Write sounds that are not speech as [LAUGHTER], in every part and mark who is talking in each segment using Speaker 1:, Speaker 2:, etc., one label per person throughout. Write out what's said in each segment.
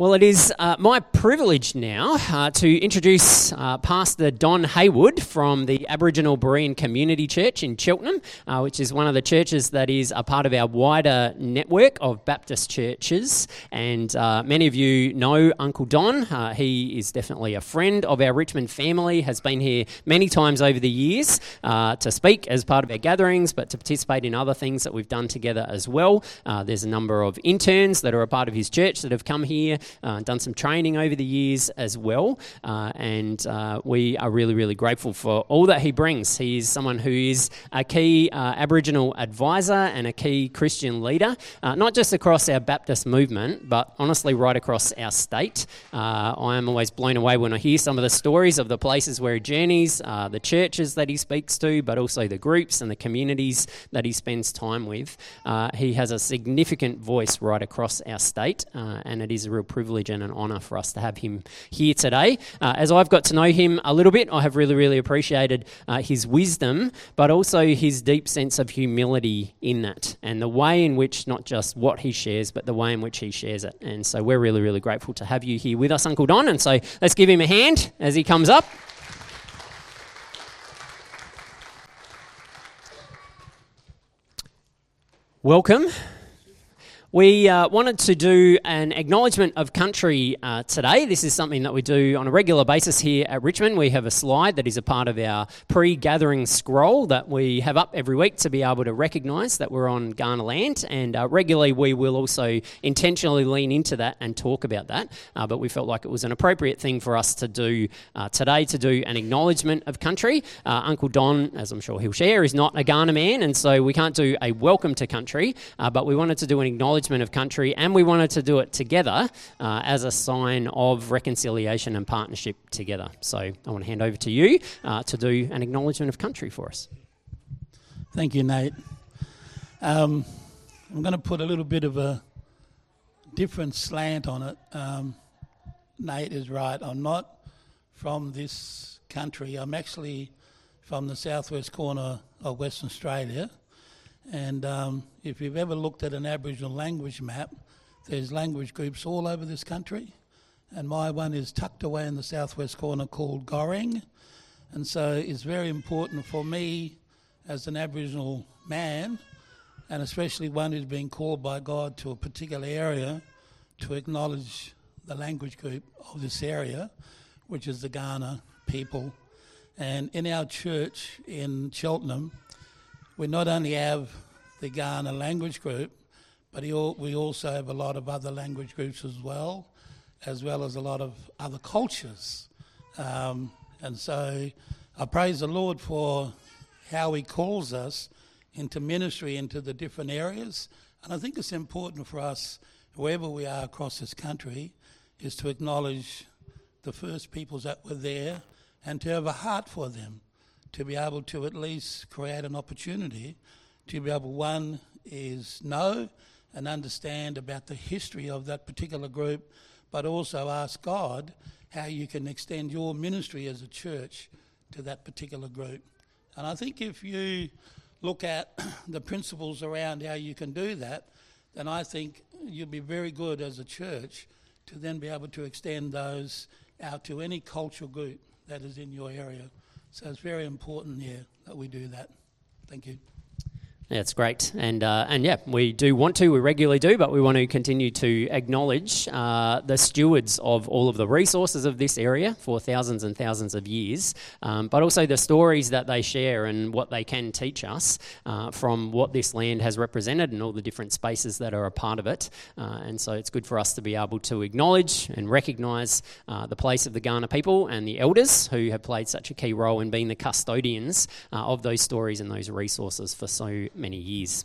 Speaker 1: Well, it is uh, my privilege now uh, to introduce uh, Pastor Don Haywood from the Aboriginal Berean Community Church in Cheltenham, uh, which is one of the churches that is a part of our wider network of Baptist churches. And uh, many of you know Uncle Don. Uh, he is definitely a friend of our Richmond family, has been here many times over the years to speak as part of our gatherings, but to participate in other things that we've done together as well. there's a number of interns that are a part of his church that have come here uh, done some training over the years as well, uh, and uh, we are really, really grateful for all that he brings. He is someone who is a key uh, Aboriginal advisor and a key Christian leader, uh, not just across our Baptist movement, but honestly right across our state. I am always blown away when I hear some of the stories of the places where he journeys, the churches that he speaks to, but also the groups and the communities that he spends time with. he has a significant voice right across our state, and it is a real privilege privilege and an honour for us to have him here today. Uh, as I've got to know him a little bit, I have really, really appreciated uh, his wisdom, but also his deep sense of humility in that and the way in which not just what he shares, but the way in which he shares it. And so we're really, really grateful to have you here with us, Uncle Don. And so let's give him a hand as he comes up. Welcome. We uh, wanted to do an acknowledgement of country uh, today. This is something that we do on a regular basis here at Richmond. We have a slide that is a part of our pre gathering scroll that we have up every week to be able to recognise that we're on Kaurna land. And uh, regularly we will also intentionally lean into that and talk about that. Uh, but we felt like it was an appropriate thing for us to do uh, today to do an acknowledgement of country. Uh, Uncle Don, as I'm sure he'll share, is not a Kaurna man, and so we can't do a welcome to country, but we wanted to do an acknowledgement acknowledgement of country, and we wanted to do it together uh, as a sign of reconciliation and partnership together. So I want to hand over to you uh, to do an acknowledgement of country for us.
Speaker 2: Thank you, Nate. Um, I'm going to put a little bit of a different slant on it. Um, Nate is right. I'm not from this country. I'm actually from the southwest corner of Western Australia. And um, if you've ever looked at an Aboriginal language map, there's language groups all over this country. And my one is tucked away in the southwest corner called Goreng. And so it's very important for me as an Aboriginal man, and especially one who's been called by God to a particular area, to acknowledge the language group of this area, which is the Kaurna people. And in our church in Cheltenham, we not only have the Kaurna language group, but we also have a lot of other language groups as well, as well as a lot of other cultures. Um, and so I praise the Lord for how He calls us into ministry into the different areas. And I think it's important for us, wherever we are across this country, is to acknowledge the first peoples that were there and to have a heart for them to be able to at least create an opportunity to be able, one, is know and understand about the history of that particular group, but also ask God how you can extend your ministry as a church to that particular group. And I think if you look at [CLEARS THROAT] the principles around how you can do that, then I think you'll be very good as a church to then be able to extend those out to any cultural group that is in your area. So it's very important that we do that. Thank you.
Speaker 1: That's great, and uh, and yeah, we do want to, we regularly do, but we want to continue to acknowledge uh, the stewards of all of the resources of this area for thousands and thousands of years, um, but also the stories that they share and what they can teach us uh, from what this land has represented and all the different spaces that are a part of it. Uh, and so it's good for us to be able to acknowledge and recognise uh, the place of the Kaurna people and the elders who have played such a key role in being the custodians uh, of those stories and those resources for so many years.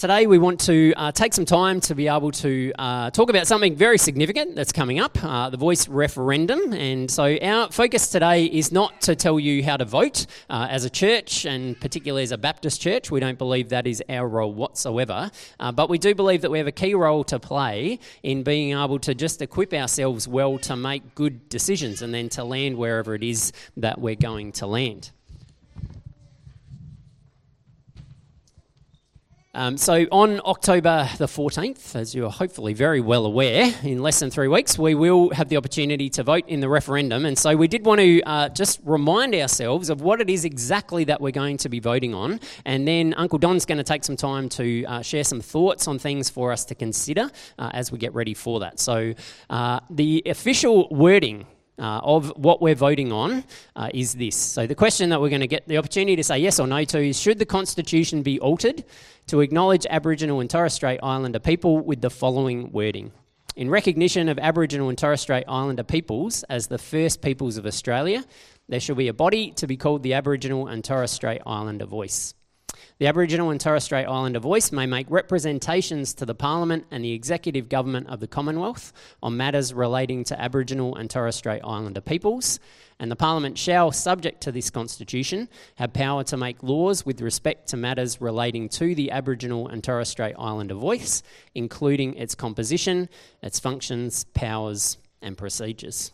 Speaker 1: Today, we want to uh, take some time to be able to uh, talk about something very significant that's coming up uh, the voice referendum. And so, our focus today is not to tell you how to vote uh, as a church, and particularly as a Baptist church. We don't believe that is our role whatsoever. Uh, but we do believe that we have a key role to play in being able to just equip ourselves well to make good decisions and then to land wherever it is that we're going to land. Um, so, on October the 14th, as you're hopefully very well aware, in less than three weeks, we will have the opportunity to vote in the referendum. And so, we did want to uh, just remind ourselves of what it is exactly that we're going to be voting on. And then Uncle Don's going to take some time to uh, share some thoughts on things for us to consider uh, as we get ready for that. So, uh, the official wording uh, of what we're voting on uh, is this. So, the question that we're going to get the opportunity to say yes or no to is Should the Constitution be altered to acknowledge Aboriginal and Torres Strait Islander people with the following wording? In recognition of Aboriginal and Torres Strait Islander peoples as the first peoples of Australia, there shall be a body to be called the Aboriginal and Torres Strait Islander Voice. The Aboriginal and Torres Strait Islander voice may make representations to the Parliament and the Executive Government of the Commonwealth on matters relating to Aboriginal and Torres Strait Islander peoples, and the Parliament shall, subject to this Constitution, have power to make laws with respect to matters relating to the Aboriginal and Torres Strait Islander voice, including its composition, its functions, powers, and procedures.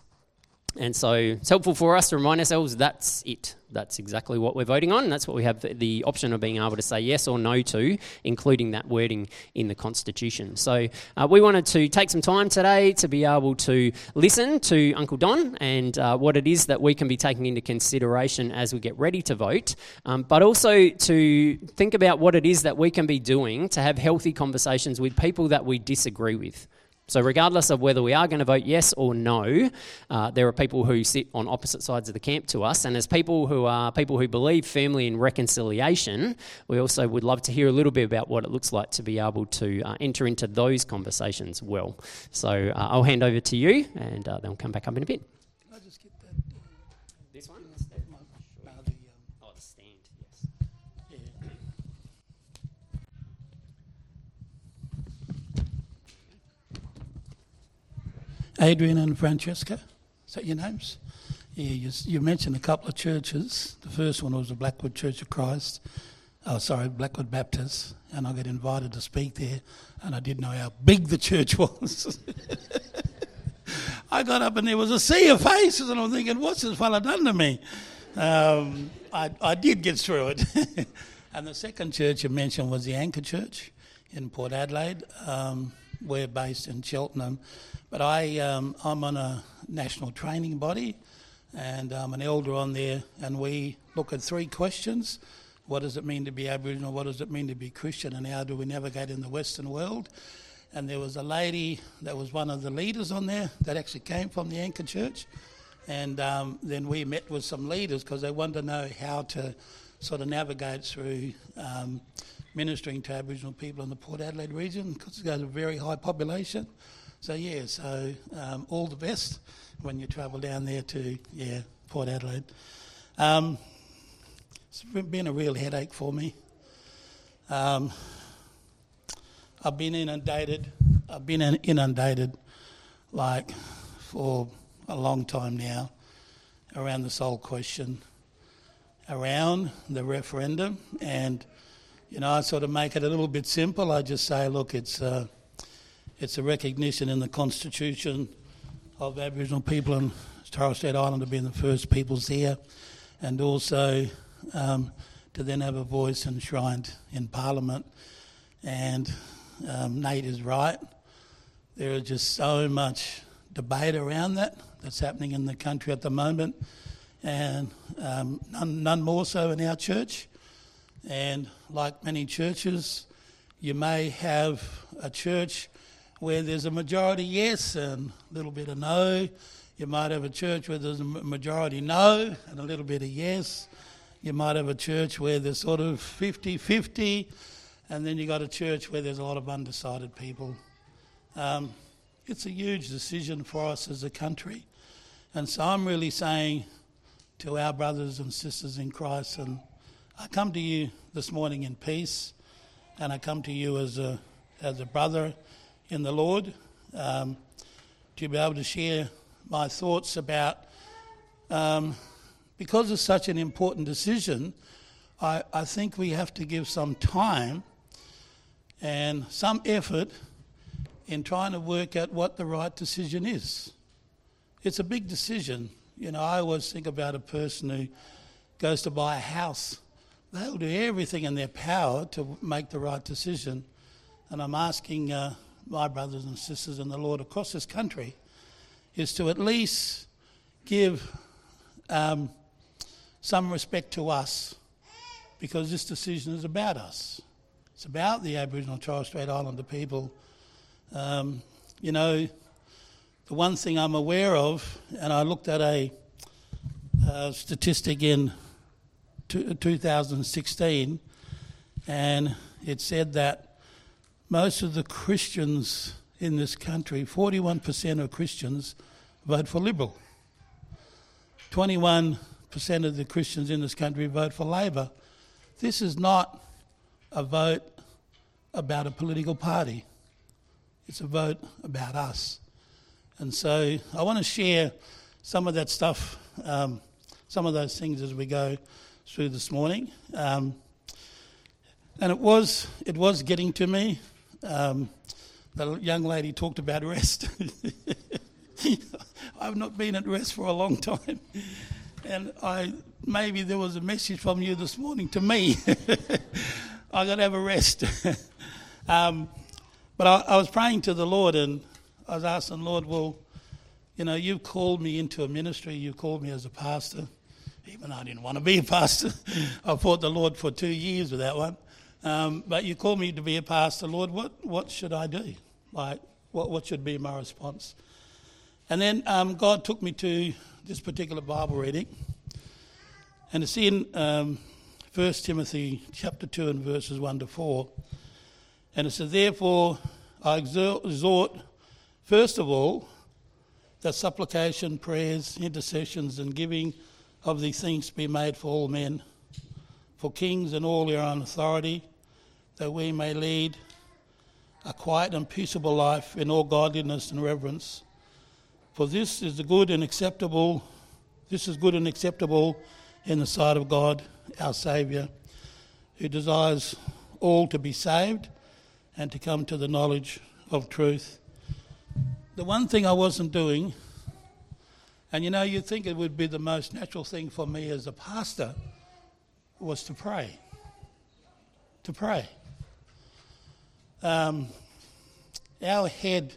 Speaker 1: And so it's helpful for us to remind ourselves that's it. That's exactly what we're voting on. That's what we have the option of being able to say yes or no to, including that wording in the Constitution. So uh, we wanted to take some time today to be able to listen to Uncle Don and uh, what it is that we can be taking into consideration as we get ready to vote, um, but also to think about what it is that we can be doing to have healthy conversations with people that we disagree with. So, regardless of whether we are going to vote yes or no, uh, there are people who sit on opposite sides of the camp to us. And as people who are people who believe firmly in reconciliation, we also would love to hear a little bit about what it looks like to be able to uh, enter into those conversations well. So, uh, I'll hand over to you, and uh, then we'll come back up in a bit. This one? Oh, the stand, yes.
Speaker 2: Adrian and Francesca, is that your names? Yeah, you, you mentioned a couple of churches. The first one was the Blackwood Church of Christ. Oh, sorry, Blackwood Baptist. And I got invited to speak there, and I didn't know how big the church [LAUGHS] was. I got up and there was a sea of faces, and I'm thinking, what's this fella done to me? Um, I, I did get through it. [LAUGHS] and the second church you mentioned was the Anchor Church in Port Adelaide. Um, we're based in Cheltenham, but I, um, I'm on a national training body, and I'm an elder on there, and we look at three questions. What does it mean to be Aboriginal? What does it mean to be Christian? And how do we navigate in the Western world? And there was a lady that was one of the leaders on there that actually came from the Anchor Church. And um, then we met with some leaders because they wanted to know how to sort of navigate through um, ministering to Aboriginal people in the Port Adelaide region because it's got a very high population. So, yeah, so um, all the best when you travel down there to, yeah, Port Adelaide. Um, it's been a real headache for me. Um, I've been inundated. I've been inundated like for a long time now around this whole question around the referendum. And, you know, I sort of make it a little bit simple. I just say, look, it's, uh, it's a recognition in the Constitution of Aboriginal people and Torres Strait Islander being the first peoples here, and also um, to then have a voice enshrined in Parliament. And um, Nate is right. There is just so much debate around that that's happening in the country at the moment, and um, none, none more so in our church. And like many churches, you may have a church where there's a majority yes and a little bit of no. You might have a church where there's a majority no and a little bit of yes. You might have a church where there's sort of 50 50, and then you've got a church where there's a lot of undecided people. Um, it's a huge decision for us as a country. And so I'm really saying to our brothers and sisters in Christ, and I come to you this morning in peace, and I come to you as a, as a brother in the Lord um, to be able to share my thoughts about, um, because it's such an important decision, I, I think we have to give some time and some effort in trying to work out what the right decision is. It's a big decision. You know, I always think about a person who goes to buy a house they'll do everything in their power to make the right decision. And I'm asking uh, my brothers and sisters in the Lord across this country is to at least give um, some respect to us because this decision is about us. It's about the Aboriginal and Torres Strait Islander people. Um, you know, the one thing I'm aware of, and I looked at a, a statistic in 2016, and it said that most of the Christians in this country, 41% of Christians, vote for Liberal. 21% of the Christians in this country vote for Labor. This is not a vote about a political party, it's a vote about us. And so I want to share some of that stuff, um, some of those things as we go through this morning. Um, and it was, it was getting to me. Um, the young lady talked about rest. [LAUGHS] I've not been at rest for a long time. And I maybe there was a message from you this morning to me. [LAUGHS] I got to have a rest. [LAUGHS] um, but I, I, was praying to the Lord and I was asking, Lord, well, you know, you've called me into a ministry, you called me as a pastor, even though I didn't want to be a pastor. [LAUGHS] I fought the Lord for two years with that one. Um, but you called me to be a pastor, Lord, what, what should I do? Like, what, what should be my response? And then um, God took me to this particular Bible reading. And it's in um, 1 Timothy chapter 2 and verses 1 to 4. And it says, Therefore, I exhort, first of all, that supplication, prayers, intercessions, and giving of these things to be made for all men, for kings and all their own authority, that we may lead a quiet and peaceable life in all godliness and reverence. For this is the good and acceptable, this is good and acceptable in the sight of God, our Saviour, who desires all to be saved and to come to the knowledge of truth. The one thing I wasn't doing, and you know, you'd think it would be the most natural thing for me as a pastor, was to pray. To pray. Um, our head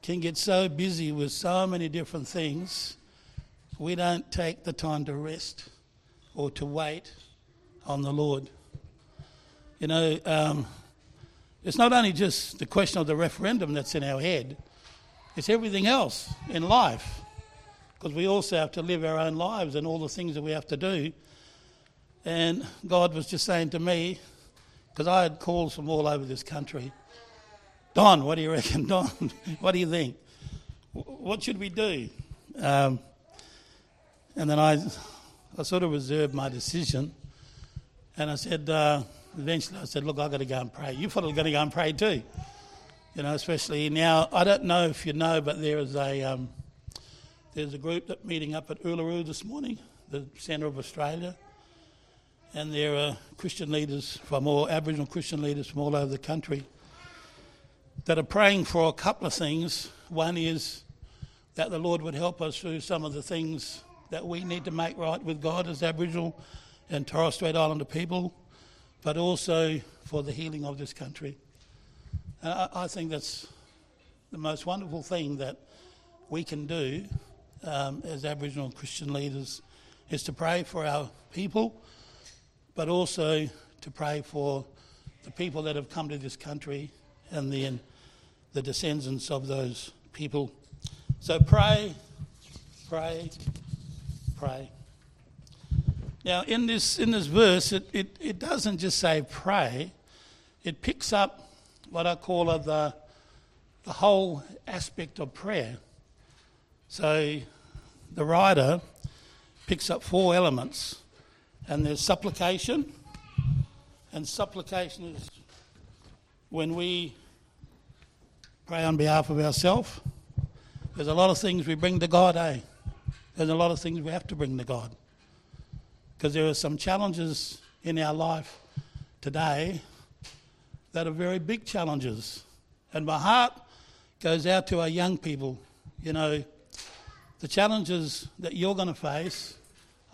Speaker 2: can get so busy with so many different things, we don't take the time to rest or to wait on the Lord. You know, um, it's not only just the question of the referendum that's in our head, it's everything else in life. Because we also have to live our own lives and all the things that we have to do. And God was just saying to me, because I had calls from all over this country Don, what do you reckon? [LAUGHS] Don, what do you think? What should we do? Um, and then I I sort of reserved my decision. And I said, uh, eventually, I said, look, I've got to go and pray. You was going to go and pray too. You know, especially now, I don't know if you know, but there is a, um, there's a group that meeting up at Uluru this morning, the centre of Australia. And there are uh, Christian leaders from all, Aboriginal Christian leaders from all over the country that are praying for a couple of things. One is that the Lord would help us through some of the things that we need to make right with God as Aboriginal and Torres Strait Islander people, but also for the healing of this country. And I, I think that's the most wonderful thing that we can do um, as Aboriginal Christian leaders is to pray for our people, but also to pray for the people that have come to this country and then the descendants of those people. So pray, pray, pray. Now, in this, in this verse, it, it, it doesn't just say pray, it picks up what I call the, the whole aspect of prayer. So the writer picks up four elements, and there's supplication, and supplication is when we pray on behalf of ourselves. There's a lot of things we bring to God, eh? There's a lot of things we have to bring to God. Because there are some challenges in our life today that are very big challenges. And my heart goes out to our young people. You know, the challenges that you're going to face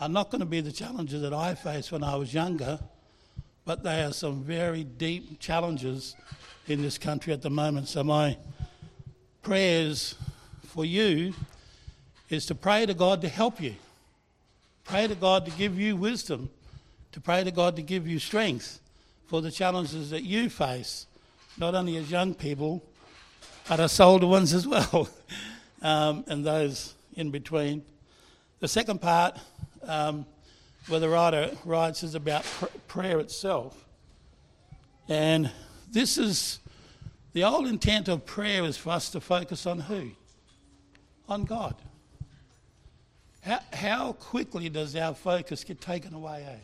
Speaker 2: are not going to be the challenges that I faced when I was younger but they are some very deep challenges in this country at the moment. So, my prayers for you is to pray to God to help you. Pray to God to give you wisdom, to pray to God to give you strength for the challenges that you face, not only as young people, but as older ones as well, [LAUGHS] um, and those in between. The second part, um, where the writer writes, is about pr- prayer itself. And this is the old intent of prayer is for us to focus on who? On God. How, how quickly does our focus get taken away? Eh?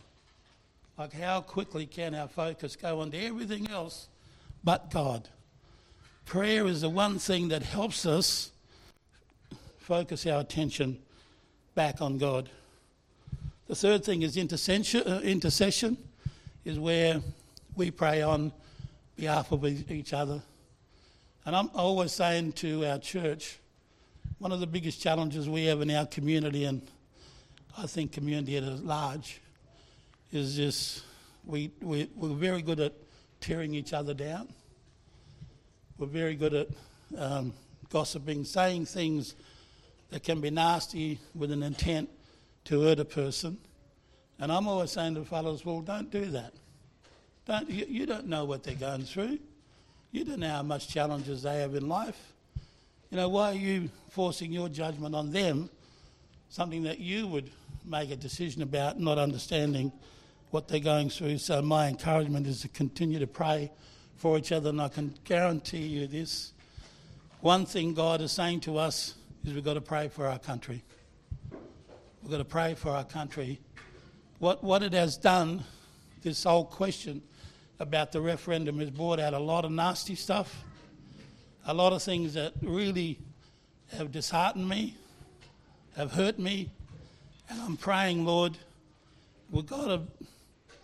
Speaker 2: Like, how quickly can our focus go on to everything else but God? Prayer is the one thing that helps us focus our attention back on God. The third thing is intercession, uh, intercession is where we pray on behalf of each other. And I'm always saying to our church, one of the biggest challenges we have in our community, and I think community at large, is just we, we, we're very good at tearing each other down. We're very good at um, gossiping, saying things that can be nasty with an intent to hurt a person. And I'm always saying to fellows, well, don't do that. Don't, you, you don't know what they're going through. You don't know how much challenges they have in life. You know, why are you forcing your judgment on them, something that you would make a decision about, not understanding what they're going through? So, my encouragement is to continue to pray for each other, and I can guarantee you this. One thing God is saying to us is we've got to pray for our country. We've got to pray for our country. What, what it has done, this whole question about the referendum, has brought out a lot of nasty stuff a lot of things that really have disheartened me, have hurt me, and I'm praying, Lord, we've got to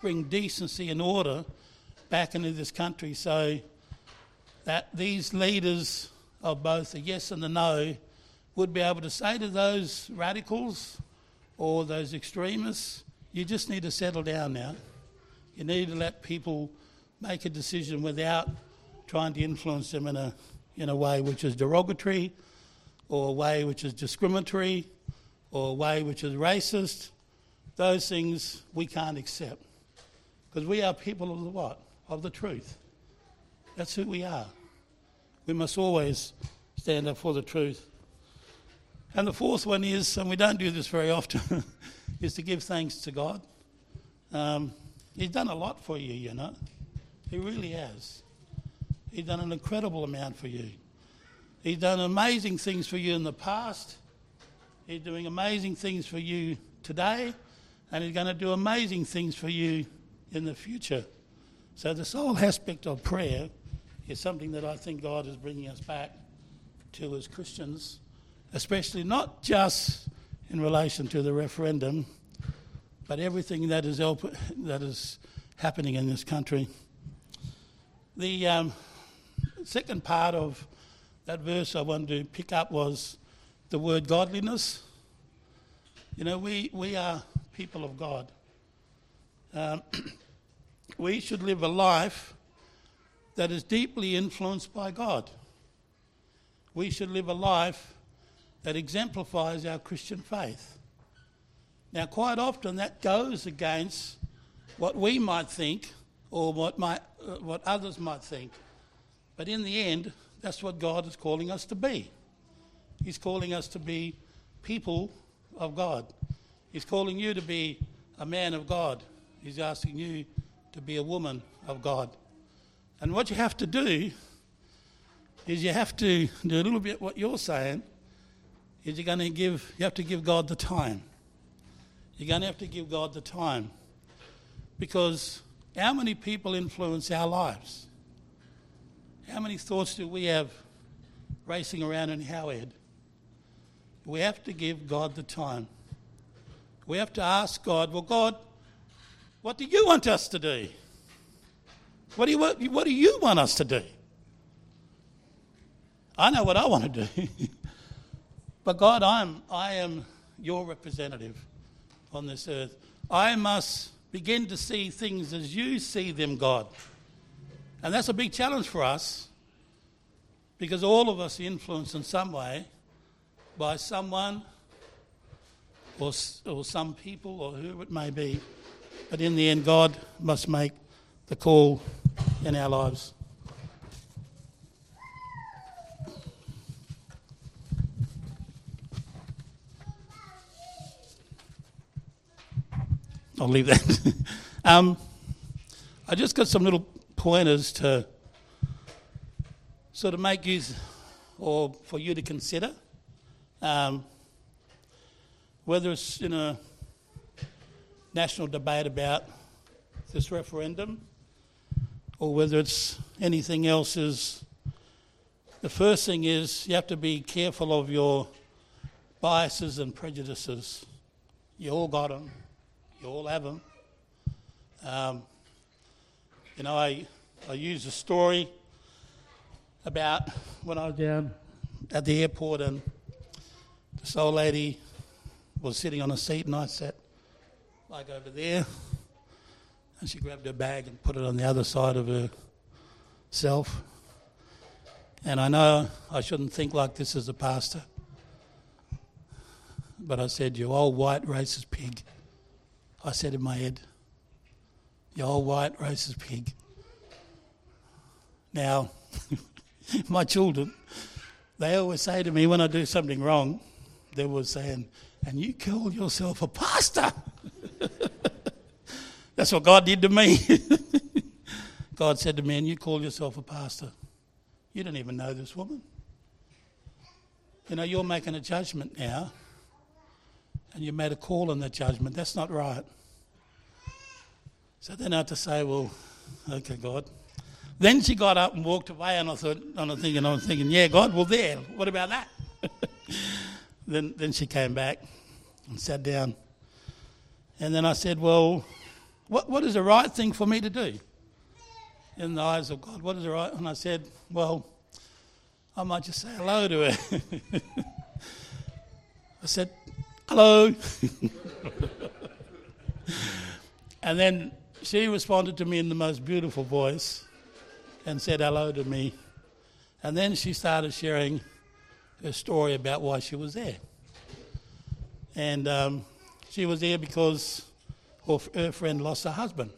Speaker 2: bring decency and order back into this country so that these leaders of both the yes and the no would be able to say to those radicals or those extremists, you just need to settle down now. You need to let people make a decision without trying to influence them in a in a way which is derogatory, or a way which is discriminatory, or a way which is racist, those things we can't accept. Because we are people of the what? Of the truth. That's who we are. We must always stand up for the truth. And the fourth one is, and we don't do this very often, [LAUGHS] is to give thanks to God. Um, he's done a lot for you, you know. He really has. He's done an incredible amount for you. He's done amazing things for you in the past. He's doing amazing things for you today. And he's going to do amazing things for you in the future. So, this whole aspect of prayer is something that I think God is bringing us back to as Christians, especially not just in relation to the referendum, but everything that is, that is happening in this country. The, um, second part of that verse I wanted to pick up was the word godliness. You know, we, we are people of God. Um, [CLEARS THROAT] we should live a life that is deeply influenced by God. We should live a life that exemplifies our Christian faith. Now, quite often that goes against what we might think or what, might, uh, what others might think. But in the end, that's what God is calling us to be. He's calling us to be people of God. He's calling you to be a man of God. He's asking you to be a woman of God. And what you have to do is you have to do a little bit what you're saying is you're going to give you have to give God the time. You're going to have to give God the time. Because how many people influence our lives? How many thoughts do we have racing around in our head? We have to give God the time. We have to ask God, well, God, what do you want us to do? What do you, what, what do you want us to do? I know what I want to do. [LAUGHS] but God, I'm, I am your representative on this earth. I must begin to see things as you see them, God. And that's a big challenge for us because all of us are influenced in some way by someone or, or some people or who it may be. But in the end, God must make the call in our lives. I'll leave that. [LAUGHS] um, I just got some little pointers to sort of make use or for you to consider. Um, whether it's in a national debate about this referendum or whether it's anything else is the first thing is you have to be careful of your biases and prejudices. You all got them. You all have them. Um, you know, I, I use a story about when I was down at the airport and this old lady was sitting on a seat and I sat like over there and she grabbed her bag and put it on the other side of herself. And I know I shouldn't think like this as a pastor, but I said, You old white racist pig. I said in my head, You old white racist pig. Now, [LAUGHS] my children, they always say to me when I do something wrong, they were saying, and you call yourself a pastor. [LAUGHS] That's what God did to me. [LAUGHS] God said to me, and you call yourself a pastor. You don't even know this woman. You know, you're making a judgment now, and you made a call on that judgment. That's not right. So then I had to say, well, okay, God. Then she got up and walked away, and I thought, and I'm thinking, I was thinking, yeah, God, well, there. What about that? [LAUGHS] then, then she came back and sat down. And then I said, Well, what, what is the right thing for me to do in the eyes of God? What is the right? And I said, Well, I might just say hello to her. [LAUGHS] I said, Hello. [LAUGHS] and then she responded to me in the most beautiful voice and said hello to me. And then she started sharing her story about why she was there. And um, she was there because her, her friend lost her husband.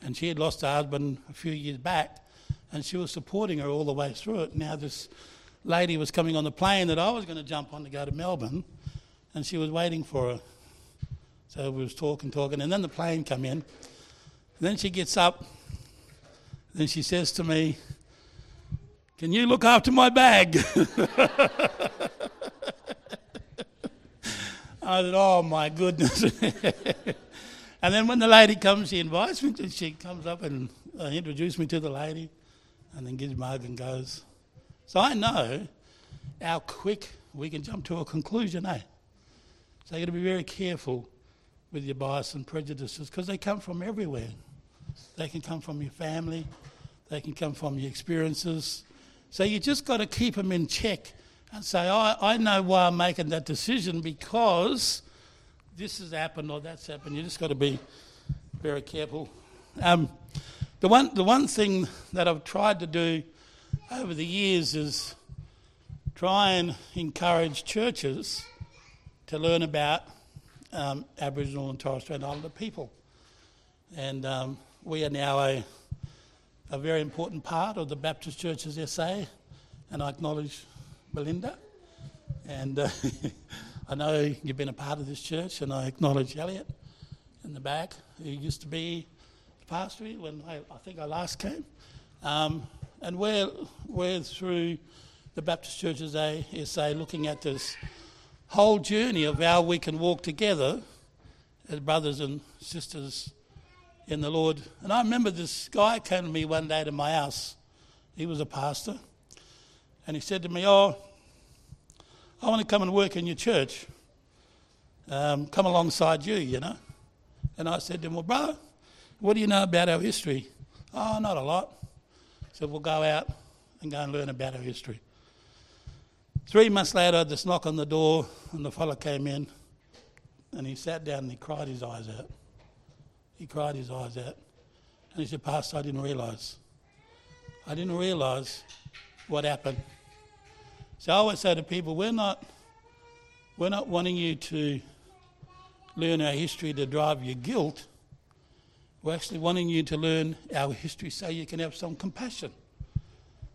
Speaker 2: And she had lost her husband a few years back, and she was supporting her all the way through it. Now, this lady was coming on the plane that I was going to jump on to go to Melbourne, and she was waiting for her. So we was talking, talking, and then the plane come in. Then she gets up, then she says to me, "Can you look after my bag?" [LAUGHS] I said, oh my goodness. [LAUGHS] and then when the lady comes, she invites me, to, she comes up and uh, introduces me to the lady and then gives my hug and goes. So I know how quick we can jump to a conclusion, eh? So you've got to be very careful with your bias and prejudices because they come from everywhere. They can come from your family, they can come from your experiences. So you just got to keep them in check and say, I, I know why I'm making that decision because this has happened or that's happened. You just got to be very careful. Um, the, one, the one thing that I've tried to do over the years is try and encourage churches to learn about um, Aboriginal and Torres Strait Islander people. And um, we are now a, a very important part of the Baptist Churches SA, and I acknowledge Belinda. And uh, [LAUGHS] I know you've been a part of this church, and I acknowledge Elliot in the back, who used to be the pastor when I, I think I last came. Um, and we're, we're through the Baptist Churches SA looking at this whole journey of how we can walk together as brothers and sisters in the Lord. And I remember this guy came to me one day to my house. He was a pastor. And he said to me, Oh, I want to come and work in your church, um, come alongside you, you know. And I said to him, Well, brother, what do you know about our history? Oh, not a lot. So we'll go out and go and learn about our history. Three months later, this knock on the door, and the fellow came in, and he sat down and he cried his eyes out. He cried his eyes out. And he said, Pastor, I didn't realise. I didn't realise what happened. So I always say to people, we're not, we're not wanting you to learn our history to drive your guilt. We're actually wanting you to learn our history so you can have some compassion,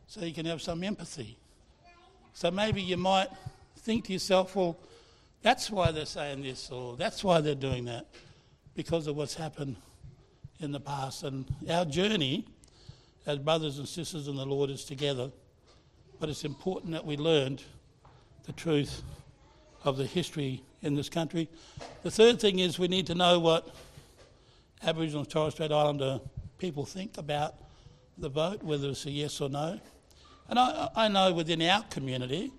Speaker 2: so you can have some empathy. So maybe you might think to yourself, well, that's why they're saying this, or that's why they're doing that, because of what's happened in the past. And our journey as brothers and sisters in the Lord is together. But it's important that we learned the truth of the history in this country. The third thing is we need to know what Aboriginal and Torres Strait Islander people think about the vote, whether it's a yes or no. And I, I know within our community,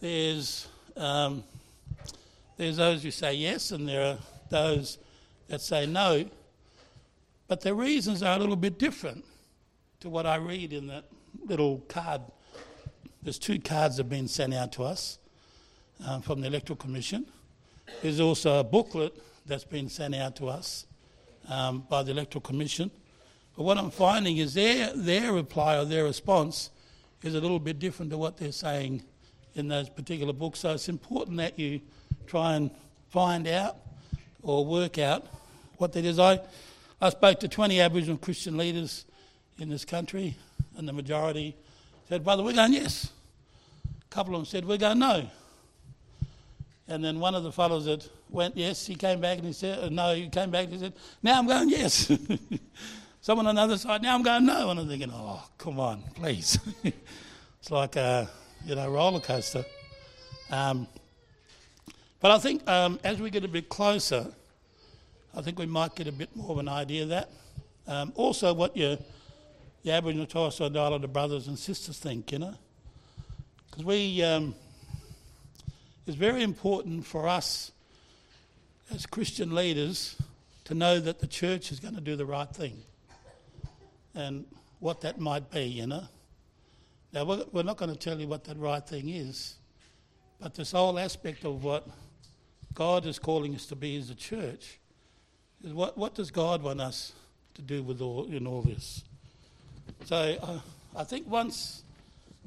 Speaker 2: there's um, there's those who say yes, and there are those that say no. But the reasons are a little bit different to what I read in that little card. There's two cards that have been sent out to us um, from the Electoral Commission. There's also a booklet that's been sent out to us um, by the Electoral Commission. But what I'm finding is their, their reply or their response is a little bit different to what they're saying in those particular books. So it's important that you try and find out or work out what that is. I, I spoke to 20 Aboriginal Christian leaders in this country, and the majority said, Brother, we're going yes. A couple of them said, We're going no. And then one of the fellows that went yes, he came back and he said, No, he came back and he said, Now I'm going yes. [LAUGHS] Someone on the other side, now I'm going no. And I'm thinking, Oh, come on, please. [LAUGHS] it's like a you know, roller coaster. Um, but I think um, as we get a bit closer, I think we might get a bit more of an idea of that. Um, also, what your, your Aboriginal Torres Strait Islander brothers and sisters think, you know. Because we, um, it's very important for us as Christian leaders to know that the church is going to do the right thing. And what that might be, you know. Now, we're not going to tell you what that right thing is, but this whole aspect of what God is calling us to be as a church is what, what does God want us to do with all, in all this? So uh, I think once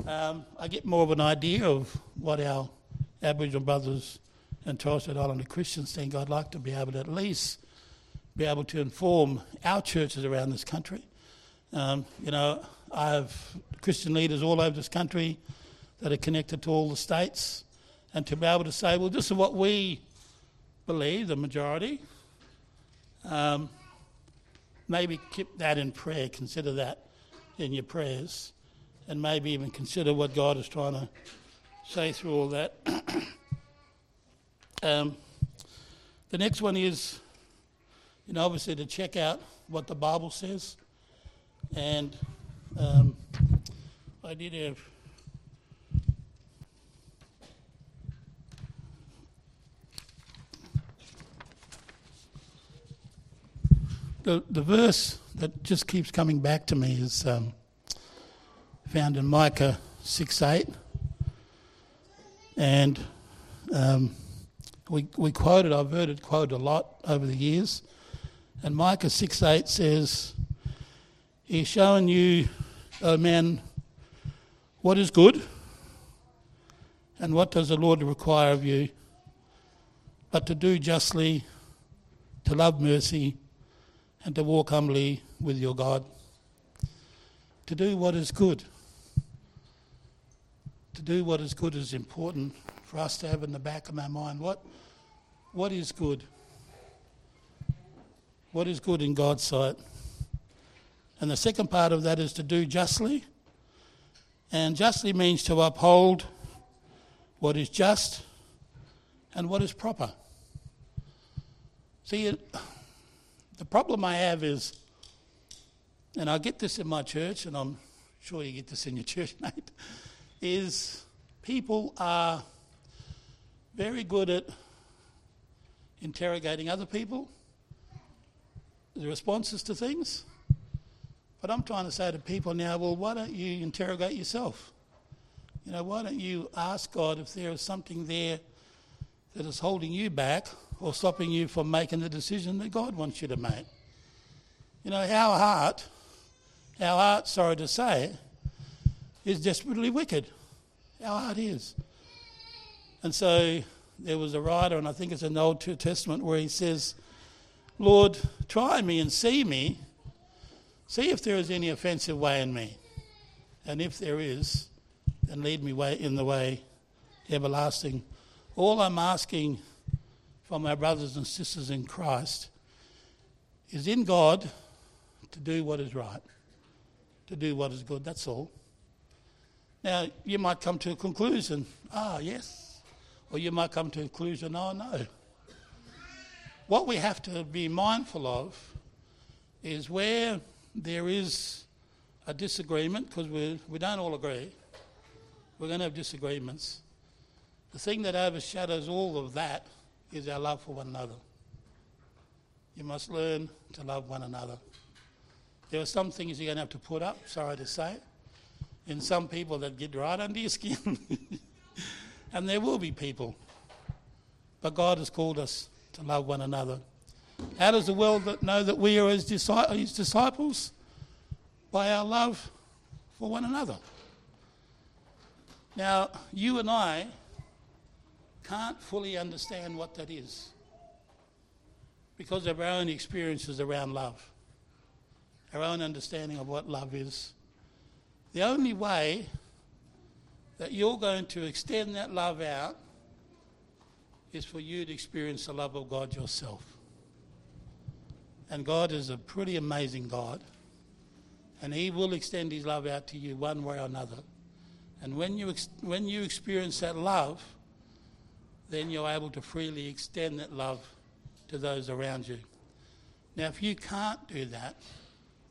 Speaker 2: um, I get more of an idea of what our Aboriginal brothers and Torres Strait Islander Christians think, I'd like to be able to at least be able to inform our churches around this country. Um, you know, I have Christian leaders all over this country that are connected to all the states, and to be able to say, well, this is what we believe, the majority. Um, maybe keep that in prayer, consider that in your prayers, and maybe even consider what God is trying to say through all that. [COUGHS] um, the next one is, you know, obviously to check out what the Bible says. And um, I did have the, the verse that just keeps coming back to me is um, found in Micah 6 8. And um, we, we quoted, I've heard it quoted a lot over the years. And Micah 6 8 says, He's showing you, oh man, what is good and what does the Lord require of you, but to do justly, to love mercy, and to walk humbly with your God. To do what is good. To do what is good is important for us to have in the back of our mind. What, what is good? What is good in God's sight? And the second part of that is to do justly. And justly means to uphold what is just and what is proper. See, the problem I have is, and I get this in my church, and I'm sure you get this in your [LAUGHS] church, mate, is people are very good at interrogating other people, the responses to things. But I'm trying to say to people now, well, why don't you interrogate yourself? You know, why don't you ask God if there is something there that is holding you back or stopping you from making the decision that God wants you to make. You know, our heart, our heart, sorry to say, is desperately wicked. Our heart is. And so there was a writer, and I think it's in the Old Testament, where he says, Lord, try me and see me. See if there is any offensive way in me. And if there is, then lead me way in the way everlasting. All I'm asking from our brothers and sisters in Christ is in God to do what is right, to do what is good. That's all. Now, you might come to a conclusion, ah, yes. Or you might come to a conclusion, oh, no. What we have to be mindful of is where there is a disagreement, because we, we don't all agree, we're going to have disagreements. The thing that overshadows all of that is our love for one another. You must learn to love one another. There are some things you're going to have to put up, sorry to say, and some people that get right under your skin. [LAUGHS] and there will be people. But God has called us to love one another. How does the world know that we are his disciples? By our love for one another. Now, you and I can't fully understand what that is because of our own experiences around love, our own understanding of what love is. The only way that you're going to extend that love out is for you to experience the love of God yourself. And God is a pretty amazing God. And He will extend His love out to you one way or another. And when you, ex- when you experience that love, then you're able to freely extend that love to those around you. Now, if you can't do that,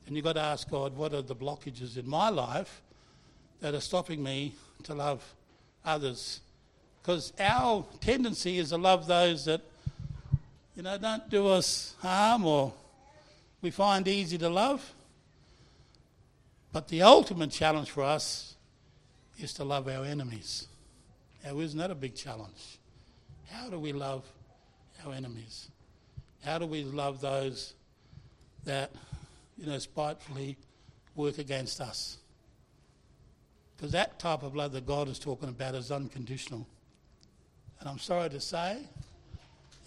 Speaker 2: then you've got to ask God, what are the blockages in my life that are stopping me to love others? Because our tendency is to love those that, you know, don't do us harm or we find easy to love. But the ultimate challenge for us is to love our enemies. Now, isn't that a big challenge? How do we love our enemies? How do we love those that, you know, spitefully work against us? Because that type of love that God is talking about is unconditional. And I'm sorry to say,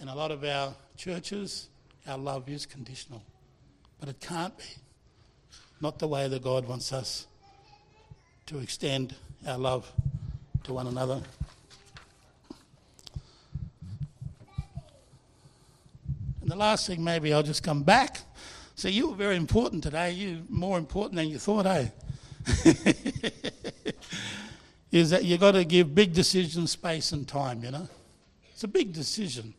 Speaker 2: in a lot of our churches, our love is conditional. But it can't be. Not the way that God wants us to extend our love to one another. And the last thing, maybe I'll just come back. So you were very important today. You more important than you thought, eh? [LAUGHS] is that you've got to give big decisions space and time, you know? It's a big decision.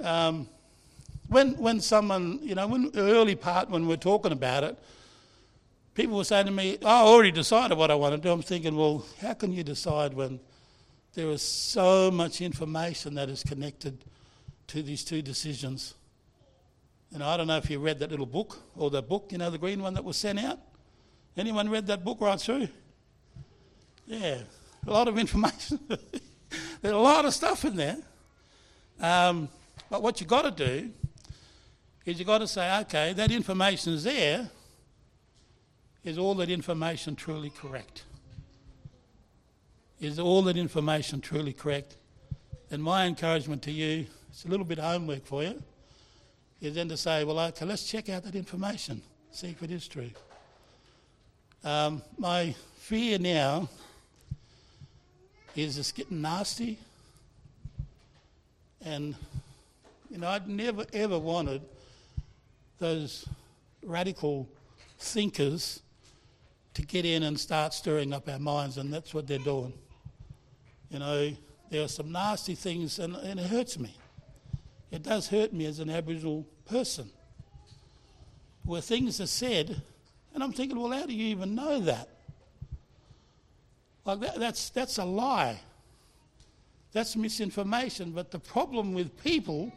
Speaker 2: Um, when, when someone, you know, when the early part when we're talking about it, people were saying to me, oh, I already decided what I want to do. I'm thinking, well, how can you decide when there is so much information that is connected to these two decisions? And I don't know if you read that little book or the book, you know, the green one that was sent out. Anyone read that book right through? Yeah, a lot of information. [LAUGHS] There's a lot of stuff in there. Um, but what you've got to do is you've got to say, okay, that information is there. Is all that information truly correct? Is all that information truly correct? And my encouragement to you, it's a little bit of homework for you, is then to say, well, okay, let's check out that information, see if it is true. Um, my fear now is it's getting nasty. And, you know, I'd never ever wanted those radical thinkers to get in and start stirring up our minds, and that's what they're doing. You know, there are some nasty things, and, and it hurts me. It does hurt me as an Aboriginal person. Where things are said, and I'm thinking, well, how do you even know that? Like that, that's, that's a lie. That's misinformation. But the problem with people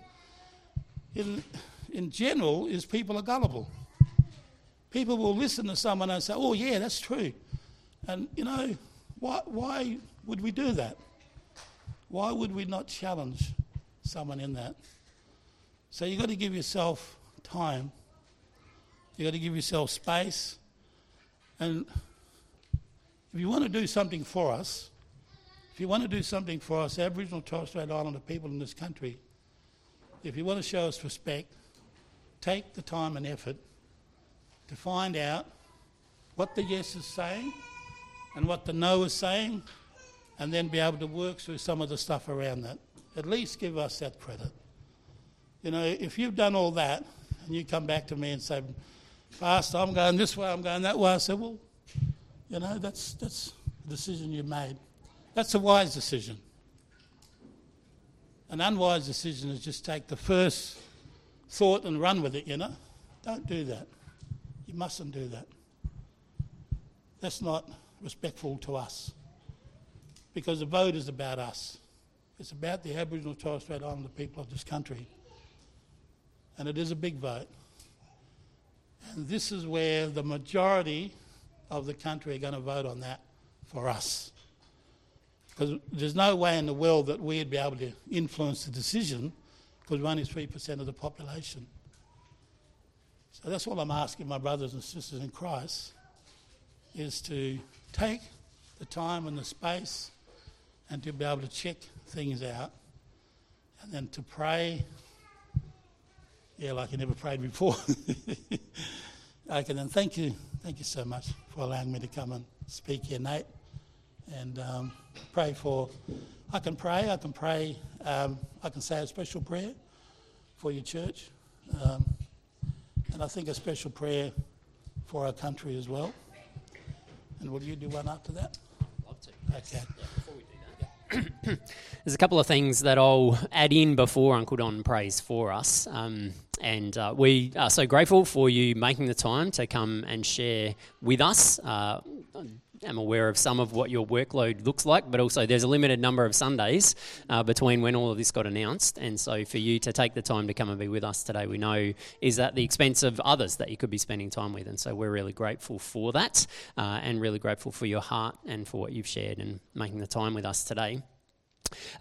Speaker 2: in, in general is people are gullible. People will listen to someone and say, oh, yeah, that's true. And, you know, why, why would we do that? Why would we not challenge someone in that. So you've got to give yourself time. You've got to give yourself space. And if you want to do something for us, if you want to do something for us, Aboriginal Torres Strait Islander people in this country, if you want to show us respect, take the time and effort to find out what the yes is saying and what the no is saying, and then be able to work through some of the stuff around that. At least give us that credit. You know, if you've done all that and you come back to me and say, Pastor, I'm going this way, I'm going that way, I said, well, you know, that's, that's a decision you made. That's a wise decision. An unwise decision is just take the first thought and run with it, you know. Don't do that. You mustn't do that. That's not respectful to us. Because the vote is about us. It's about the Aboriginal Torres Strait Islander people of this country. And it is a big vote. And this is where the majority of the country are going to vote on that for us. Because there's no way in the world that we'd be able to influence the decision because we're only 3% of the population. So that's what I'm asking my brothers and sisters in Christ is to take the time and the space and to be able to check things out and then to pray. Yeah, like I never prayed before. [LAUGHS] okay, then thank you. Thank you so much for allowing me to come and speak here, Nate and um, pray for. I can pray. I can pray. Um, I can say a special prayer for your church, um, and I think a special prayer for our country as well. And will you do one after that?
Speaker 1: Love to.
Speaker 2: Okay. [CLEARS THROAT]
Speaker 1: There's a couple of things that I'll add in before Uncle Don prays for us. Um, and uh, we are so grateful for you making the time to come and share with us. Uh, am aware of some of what your workload looks like, but also there's a limited number of Sundays uh, between when all of this got announced. And so for you to take the time to come and be with us today, we know is at the expense of others that you could be spending time with. And so we're really grateful for that uh, and really grateful for your heart and for what you've shared and making the time with us today.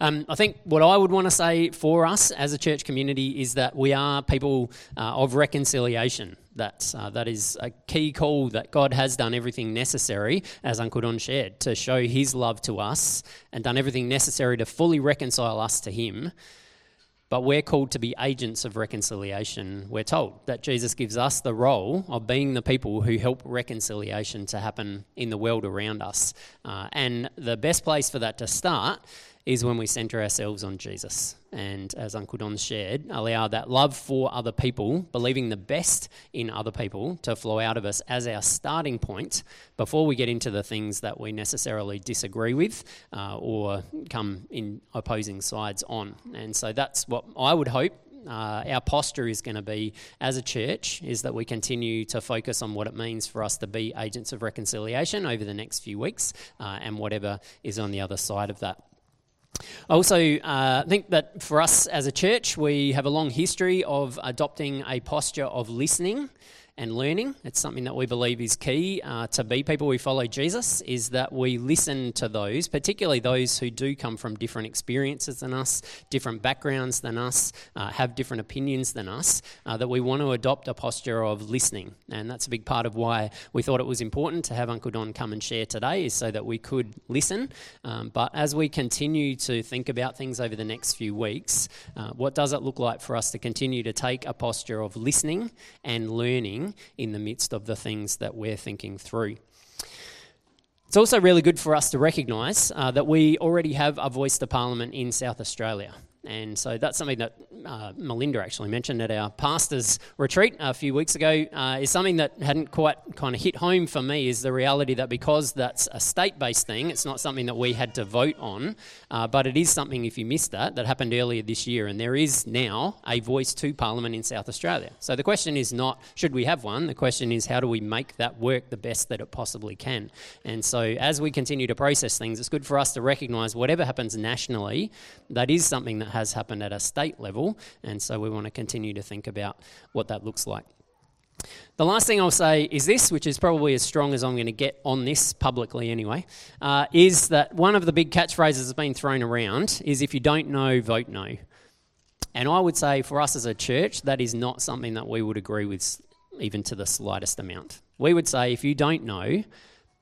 Speaker 1: Um, I think what I would want to say for us as a church community is that we are people uh, of reconciliation. That, uh, that is a key call that God has done everything necessary, as Uncle Don shared, to show his love to us and done everything necessary to fully reconcile us to him. But we're called to be agents of reconciliation. We're told that Jesus gives us the role of being the people who help reconciliation to happen in the world around us. Uh, and the best place for that to start is when we center ourselves on Jesus. And as Uncle Don shared, allow that love for other people, believing the best in other people, to flow out of us as our starting point before we get into the things that we necessarily disagree with uh, or come in opposing sides on. And so that's what I would hope uh, our posture is going to be as a church is that we continue to focus on what it means for us to be agents of reconciliation over the next few weeks uh, and whatever is on the other side of that. I also uh, think that for us as a church, we have a long history of adopting a posture of listening and learning. It's something that we believe is key uh, to be people who follow Jesus, is that we listen to those, particularly those who do come from different experiences than us, different backgrounds than us, uh, have different opinions than us, uh, that we want to adopt a posture of listening. And that's a big part of why we thought it was important to have Uncle Don come and share today, is so that we could listen. Um, but as we continue to think about things over the next few weeks, uh, what does it look like for us to continue to take a posture of listening and learning? In the midst of the things that we're thinking through. It's also really good for us to recognise uh, that we already have a voice to Parliament in South Australia. And so that's something that uh, Melinda actually mentioned at our pastors' retreat a few weeks ago. Uh, is something that hadn't quite kind of hit home for me. Is the reality that because that's a state-based thing, it's not something that we had to vote on, uh, but it is something. If you missed that, that happened earlier this year, and there is now a voice to Parliament in South Australia. So the question is not should we have one. The question is how do we make that work the best that it possibly can. And so as we continue to process things, it's good for us to recognise whatever happens nationally, that is something that has happened at a state level, and so we want to continue to think about what that looks like. The last thing I'll say is this, which is probably as strong as I'm going to get on this publicly anyway, uh, is that one of the big catchphrases that's been thrown around is if you don't know, vote no. and I would say for us as a church, that is not something that we would agree with even to the slightest amount. We would say if you don't know,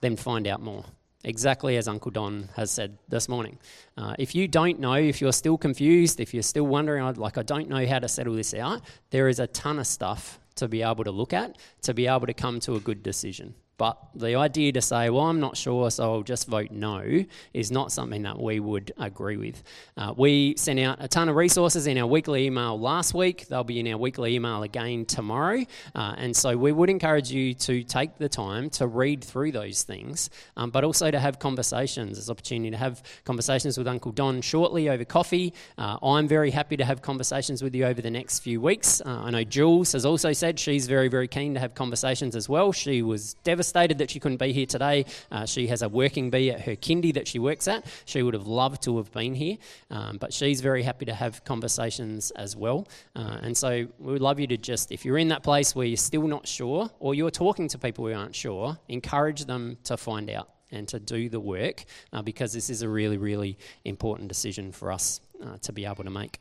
Speaker 1: then find out more. Exactly as Uncle Don has said this morning. Uh, if you don't know, if you're still confused, if you're still wondering, like, I don't know how to settle this out, there is a ton of stuff to be able to look at to be able to come to a good decision. But the idea to say, well, I'm not sure, so I'll just vote no, is not something that we would agree with. Uh, we sent out a ton of resources in our weekly email last week. They'll be in our weekly email again tomorrow. Uh, and so we would encourage you to take the time to read through those things, um, but also to have conversations. There's opportunity to have conversations with Uncle Don shortly over coffee. Uh, I'm very happy to have conversations with you over the next few weeks. Uh, I know Jules has also said she's very, very keen to have conversations as well. She was devastated devastated that she couldn't be here today. Uh, she has a working bee at her kindy that she works at. She would have loved to have been here, um, but she's very happy to have conversations as well. Uh, and so we would love you to just, if you're in that place where you're still not sure, or you're talking to people who aren't sure, encourage them to find out and to do the work uh, because this is a really, really important decision for us uh, to be able to make.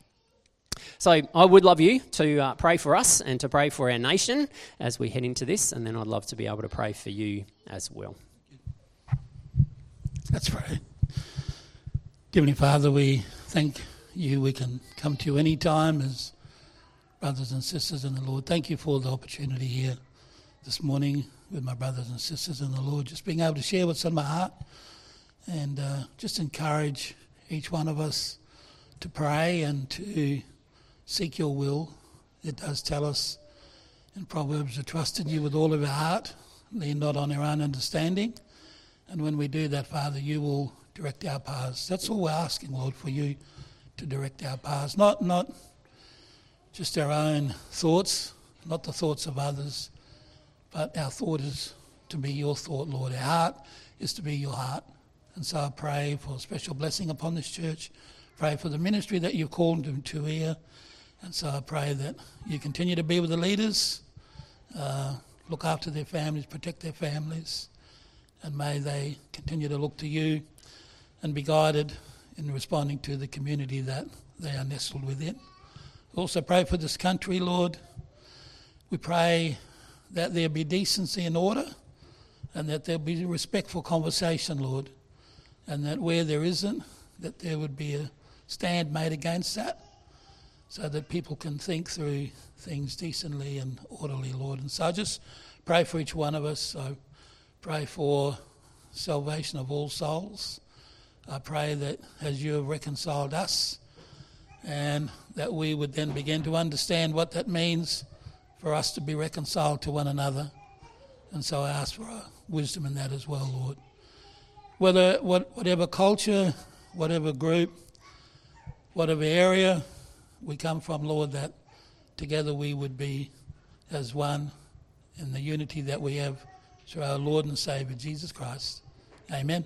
Speaker 1: So I would love you to uh, pray for us and to pray for our nation as we head into this, and then I'd love to be able to pray for you as well.
Speaker 2: Let's pray. Heavenly Father, we thank you. We can come to you any time as brothers and sisters in the Lord. Thank you for the opportunity here this morning with my brothers and sisters in the Lord, just being able to share what's on my heart and uh, just encourage each one of us to pray and to seek your will. It does tell us in Proverbs to trust in you with all of our heart, lean not on our own understanding. And when we do that, Father, you will direct our paths. That's all we're asking, Lord, for you to direct our paths. Not, not just our own thoughts, not the thoughts of others, but our thought is to be your thought, Lord. Our heart is to be your heart. And so I pray for a special blessing upon this church. Pray for the ministry that you've called them to here. And so I pray that you continue to be with the leaders, uh, look after their families, protect their families, and may they continue to look to you and be guided in responding to the community that they are nestled within. Also, pray for this country, Lord. We pray that there be decency and order and that there be respectful conversation, Lord, and that where there isn't, that there would be a stand made against that so that people can think through things decently and orderly, Lord. And so I just pray for each one of us. I pray for salvation of all souls. I pray that as you have reconciled us, and that we would then begin to understand what that means for us to be reconciled to one another. And so I ask for wisdom in that as well, Lord. Whether what, whatever culture, whatever group, whatever area, we come from, Lord, that together we would be as one in the unity that we have through our Lord and Savior, Jesus Christ. Amen.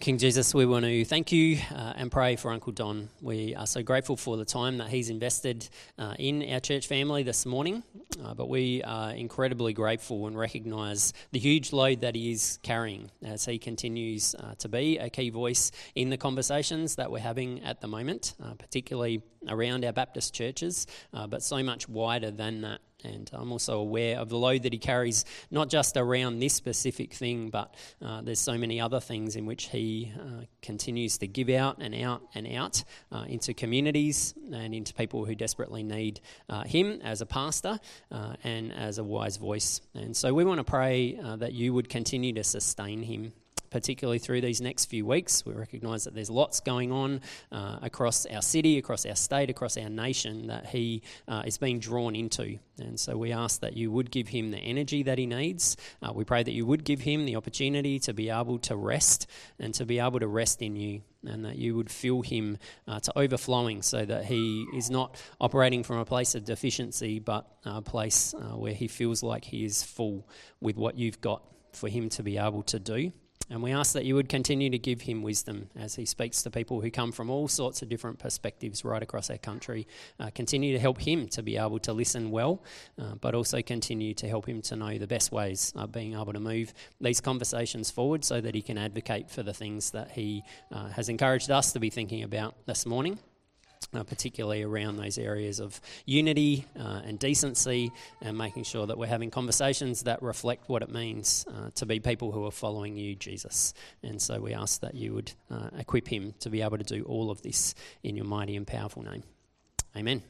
Speaker 1: King Jesus, we want to thank you uh, and pray for Uncle Don. We are so grateful for the time that he's invested uh, in our church family this morning, uh, but we are incredibly grateful and recognise the huge load that he is carrying as he continues uh, to be a key voice in the conversations that we're having at the moment, uh, particularly around our Baptist churches, uh, but so much wider than that. And I'm also aware of the load that he carries, not just around this specific thing, but uh, there's so many other things in which he uh, continues to give out and out and out uh, into communities and into people who desperately need uh, him as a pastor uh, and as a wise voice. And so we want to pray uh, that you would continue to sustain him particularly through these next few weeks. We recognise that there's lots going on uh, across our city, across our state, across our nation that he uh, is being drawn into. And so we ask that you would give him the energy that he needs. Uh, we pray that you would give him the opportunity to be able to rest and to be able to rest in you and that you would fill him uh, to overflowing so that he is not operating from a place of deficiency but a place uh, where he feels like he is full with what you've got for him to be able to do. And we ask that you would continue to give him wisdom as he speaks to people who come from all sorts of different perspectives right across our country. Uh, continue to help him to be able to listen well, uh, but also continue to help him to know the best ways of being able to move these conversations forward so that he can advocate for the things that he uh, has encouraged us to be thinking about this morning. Uh, particularly around those areas of unity uh, and decency, and making sure that we're having conversations that reflect what it means uh, to be people who are following you, Jesus. And so we ask that you would uh, equip him to be able to do all of this in your mighty and powerful name. Amen.